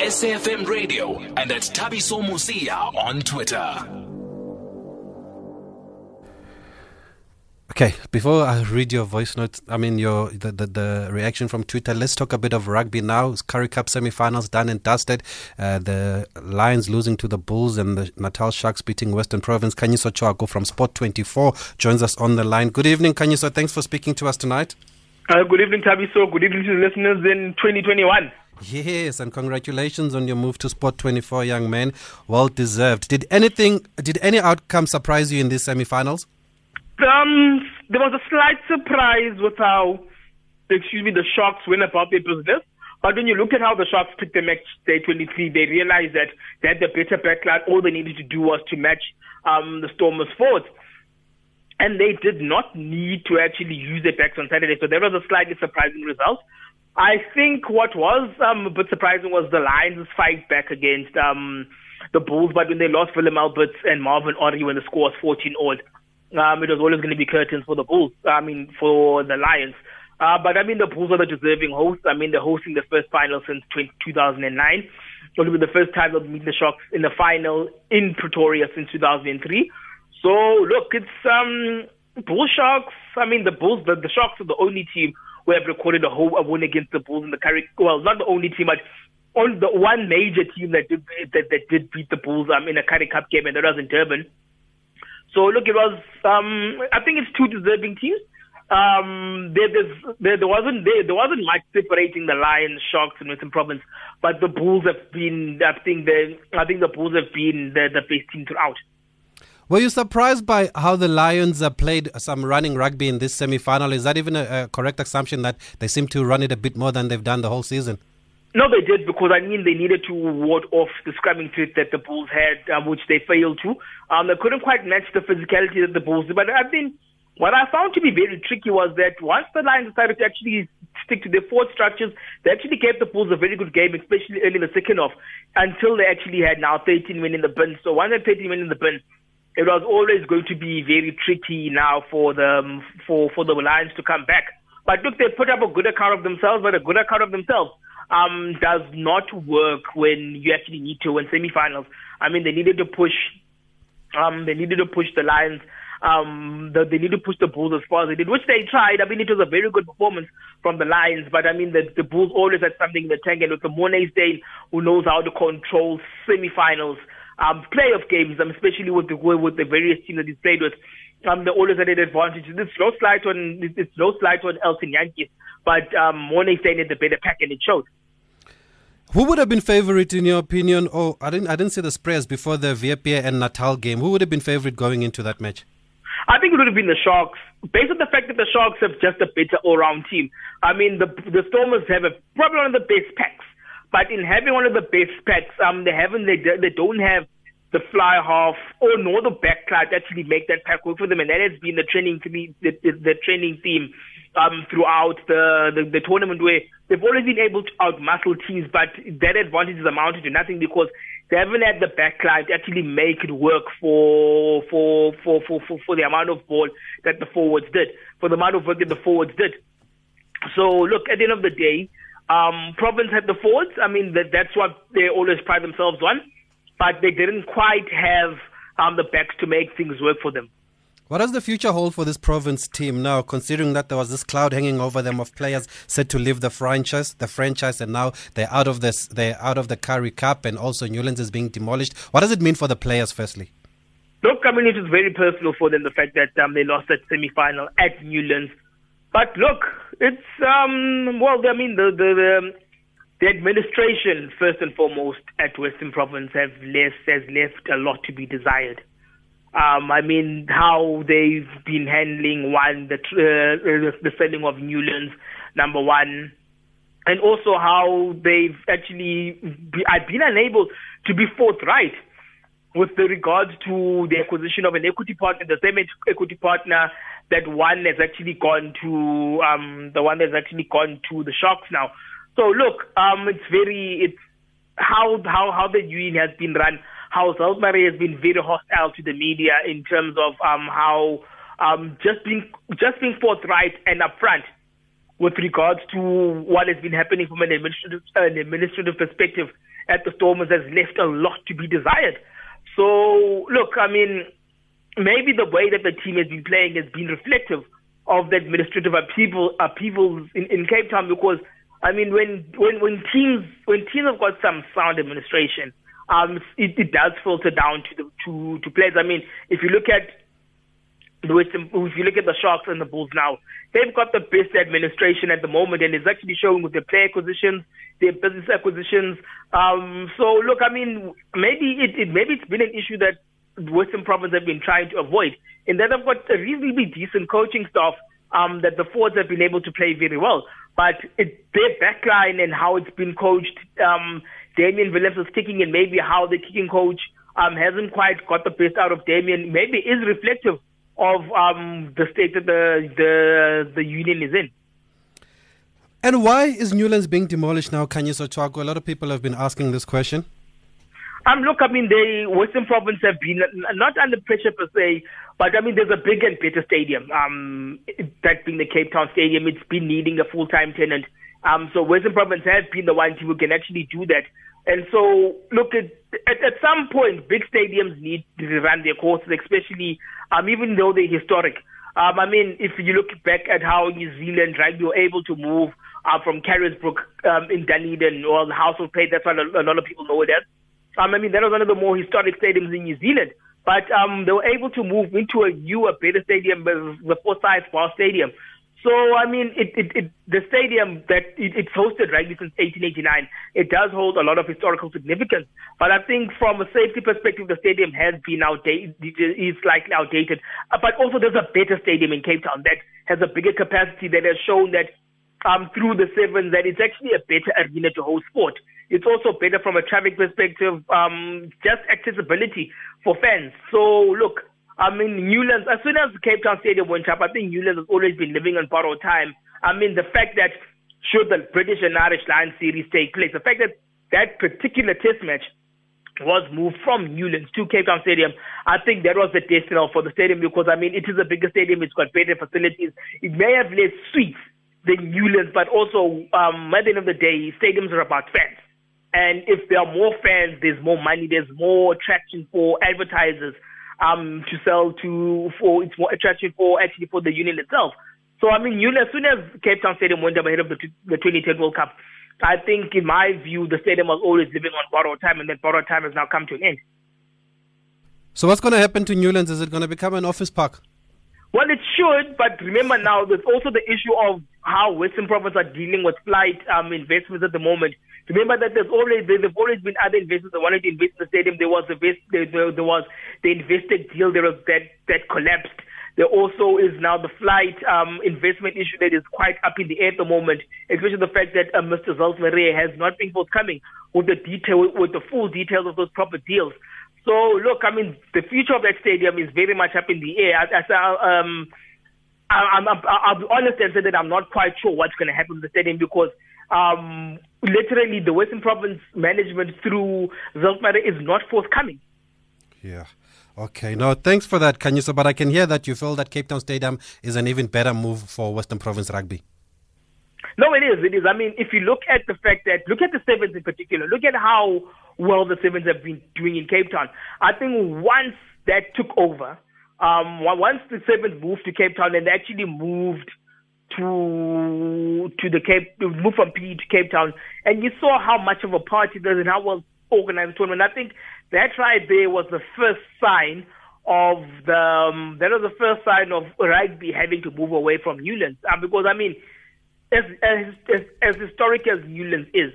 SAFM Radio and at Thabiso Mosia on Twitter. Okay, before I read your voice notes, I mean your the, the, the, reaction from Twitter. Let's talk a bit of rugby now. Currie Cup semi-finals done and dusted. Uh, the Lions losing to the Bulls and the Natal Sharks beating Western Province. Khanyiso Tshwaku from Sport 24 joins us on the line. Good evening, Khanyiso. Thanks for speaking to us tonight. Uh, good evening, Thabiso. Good evening to the listeners in 2021. Yes, and congratulations on your move to Sport 24, young man. Well deserved. Did anything, did any outcome surprise you in these semi-finals? Um, there was a slight surprise with how, excuse me, the Sharks went about their business. But when you look at how the Sharks picked the match day 23, they realized that they had the better backline. All they needed to do was to match um, the Stormers forward. And they did not need to actually use their backs on Saturday. So that was a slightly surprising result. I think what was um, a bit surprising was the Lions' fight back against um, the Bulls. But when they lost Willem Alberts and Marvin Orie when the score was 14 all, um, it was always going to be curtains for the Bulls. I mean, for the Lions. Uh, but I mean, the Bulls are the deserving hosts. I mean, they're hosting the first final since 20, 2009. It'll be the first time they'll meet the Sharks in the final in Pretoria since 2003. So look, it's um Bull Sharks. I mean, the Bulls, the, the Sharks are the only team who have recorded a whole a win against the Bulls in the Currie. Well, not the only team, but on the one major team that did that, that did beat the Bulls um in a Currie Cup game, and that was in Durban. So look, it was. Um, I think it's two deserving teams. Um, there, there, there wasn't there, there wasn't much separating the Lions, Sharks, and Western Province, but the Bulls have been. I think the I think the Bulls have been the, the best team throughout. Were you surprised by how the Lions uh, played some running rugby in this semi-final? Is that even a, a correct assumption that they seem to run it a bit more than they've done the whole season? No, they did because I mean they needed to ward off the scrumming threat that the Bulls had, um, which they failed to. Um, they couldn't quite match the physicality that the Bulls did. But I think what I found to be very tricky was that once the Lions decided to actually stick to their forward structures, they actually gave the Bulls a very good game, especially early in the second half, until they actually had now 13 men in the bin. So once they had 13 men in the bin, it was always going to be very tricky now for the um, for for the Lions to come back. But look, they put up a good account of themselves, but a good account of themselves um, does not work when you actually need to win semifinals. I mean, they needed to push, um, they needed to push the Lions. Um, the, they need to push the Bulls as far as they did, which they tried. I mean, it was a very good performance from the Lions, but I mean, the, the Bulls always had something in the tank, and with the Morné Steyn, who knows how to control semifinals, um, playoff games, um, especially with the with the various teams that he's played with, um, they always had an advantage. It's no slight on it's no slight on Elton Jantjies, but um, Morné Steyn had the better pack, and it showed. Who would have been favourite in your opinion? Oh, I didn't I didn't see the spreads before the VPA and Natal game. Who would have been favourite going into that match? I think it would have been the Sharks, based on the fact that the Sharks have just a better all-round team. I mean, the the Stormers have a, probably one of the best packs, but in having one of the best packs, um, they haven't they they don't have the fly half or nor the back backline actually make that pack work for them, and that has been the training theme, the, the, the training theme um, throughout the, the, the tournament where they've always been able to outmuscle teams, but that advantage is amounted to nothing because they haven't had the backline to actually make it work for for, for, for, for, for the amount of ball that the forwards did, for the amount of work that the forwards did. So look, at the end of the day, um, Province had the forwards. I mean, that, that's what they always pride themselves on, but they didn't quite have um, the backs to make things work for them. What does the future hold for this province team now, considering that there was this cloud hanging over them of players set to leave the franchise, the franchise, and now they're out of this, they're out of the Currie Cup, and also Newlands is being demolished. What does it mean for the players, firstly? Look, I mean, it is very personal for them the fact that um, they lost that semi-final at Newlands. But look, it's um, well, I mean, the the, the the administration, first and foremost, at Western Province, have left has left a lot to be desired. Um, I mean, how they've been handling one the uh, the selling of Newlands, number one, and also how they've actually be, I've been unable to be forthright with the regards to the acquisition of an equity partner, the same equity partner that one has actually gone to um, the one that's actually gone to the Sharks now. So look, um, it's very it's how how how the union has been run how Zelt Marais has been very hostile to the media in terms of um, how um, just being just being forthright and upfront with regards to what has been happening from an administrative, an administrative perspective at the Stormers has left a lot to be desired. So, look, I mean, maybe the way that the team has been playing has been reflective of the administrative upheaval, upheavals in, in Cape Town because, I mean, when, when, when teams when teams have got some sound administration, um, it, it does filter down to the to, to players. I mean, if you look at the if you look at the Sharks and the Bulls now, they've got the best administration at the moment, and it's actually showing with their player acquisitions, their business acquisitions. Um, so look, I mean, maybe it, it maybe it's been an issue that Western Province have been trying to avoid, and that they've got a reasonably decent coaching staff um, that the Fords have been able to play very well. But it, their backline and how it's been coached, um, Williams is kicking, and maybe how the kicking coach um, hasn't quite got the best out of Damian, maybe is reflective of um, the state that the, the, the union is in. And why is Newlands being demolished now, Khanyisa Tshwaku? A lot of people have been asking this question. Um, look, I mean, the Western Province have been not under pressure per se, but I mean, there's a big and better stadium. Um, that being the Cape Town Stadium, it's been needing a full-time tenant. Um, so Western Province has been the one team who can actually do that. And so, look, at, at, at some point, big stadiums need to run their courses, especially um, even though they're historic. Um, I mean, if you look back at how New Zealand rugby were able to move uh, from Carisbrooke um, in Dunedin or the House of Pain, that's what a, a lot of people know it as. Um, I mean, that was one of the more historic stadiums in New Zealand. But um, they were able to move into a newer, better stadium, the Forsyth Barr Stadium. So, I mean, it, it, it, the stadium that it, it's hosted rugby since 1889, it does hold a lot of historical significance. But I think from a safety perspective, the stadium has been outdated, is slightly outdated. Uh, but also there's a better stadium in Cape Town that has a bigger capacity that has shown that um, through the sevens that it's actually a better arena to host sport. It's also better from a traffic perspective, um, just accessibility for fans. So look, I mean, Newlands, as soon as Cape Town Stadium went up, I think Newlands has always been living on borrowed time. I mean, the fact that should the British and Irish Lions series take place, the fact that that particular test match was moved from Newlands to Cape Town Stadium, I think that was the destiny for the stadium because, I mean, it is a bigger stadium, it's got better facilities. It may have less suites than Newlands, but also, um, at the end of the day, stadiums are about fans. And if there are more fans, there's more money, there's more attraction for advertisers um, to sell to for it's more attractive for actually for the union itself. So I mean, as soon as Cape Town Stadium went up ahead of the the 2010 World Cup, I think in my view the stadium was always living on borrowed time, and that borrowed time has now come to an end. So what's going to happen to Newlands? Is it going to become an office park? Well, it should, but remember now, there's also the issue of how Western Province are dealing with Flyt um, investments at the moment. Remember that there's always there's always been other investors that wanted to invest in the stadium. There was a there, there was the invested deal. There was that that collapsed. There also is now the Flyt um, investment issue that is quite up in the air at the moment, especially the fact that uh, Mr. Zelt Marais has not been forthcoming with the detail with the full details of those proper deals. So look, I mean, the future of that stadium is very much up in the air. As, as um, I, I'm, I'll be honest and say that I'm not quite sure what's going to happen with the stadium because um, literally the Western Province management through Zelt Marais is not forthcoming. Yeah. Okay. No, thanks for that, Khanyisa. But I can hear that you feel that Cape Town Stadium is an even better move for Western Province rugby. No, it is. It is. I mean, if you look at the fact that, look at the Sevens in particular, look at how well the Sevens have been doing in Cape Town. I think once that took over, um, once the Sevens moved to Cape Town and they actually moved to to the Cape, move from PE to Cape Town, and you saw how much of a party it is and how well organized the tournament. I think that right there was the first sign of the um, that was the first sign of rugby having to move away from Newlands, um, because I mean as as as, as historic as Newlands is,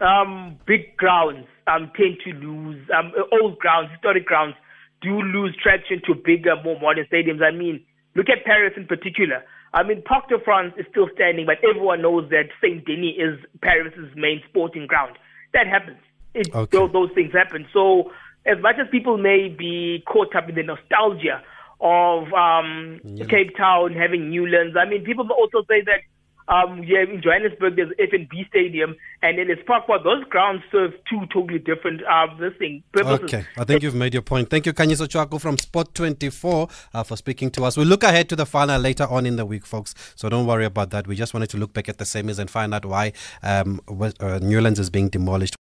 um, big grounds um, tend to lose um, old grounds, historic grounds do lose traction to bigger, more modern stadiums. I mean, look at Paris in particular. I mean, Parc de France is still standing, but everyone knows that Saint Denis is Paris's main sporting ground. That happens. It, okay. those, those things happen. So, as much as people may be caught up in the nostalgia of um, yeah. Cape Town having Newlands, I mean, people also say that Um, yeah, in Johannesburg, there's FNB Stadium and Ellis Park. But those grounds serve two totally different uh, this thing, purposes. Okay, I think you've made your point. Thank you, Khanyiso Tshwaku from Sport 24 uh, for speaking to us. We'll look ahead to the final later on in the week, folks. So don't worry about that. We just wanted to look back at the semis and find out why um, uh, Newlands is being demolished.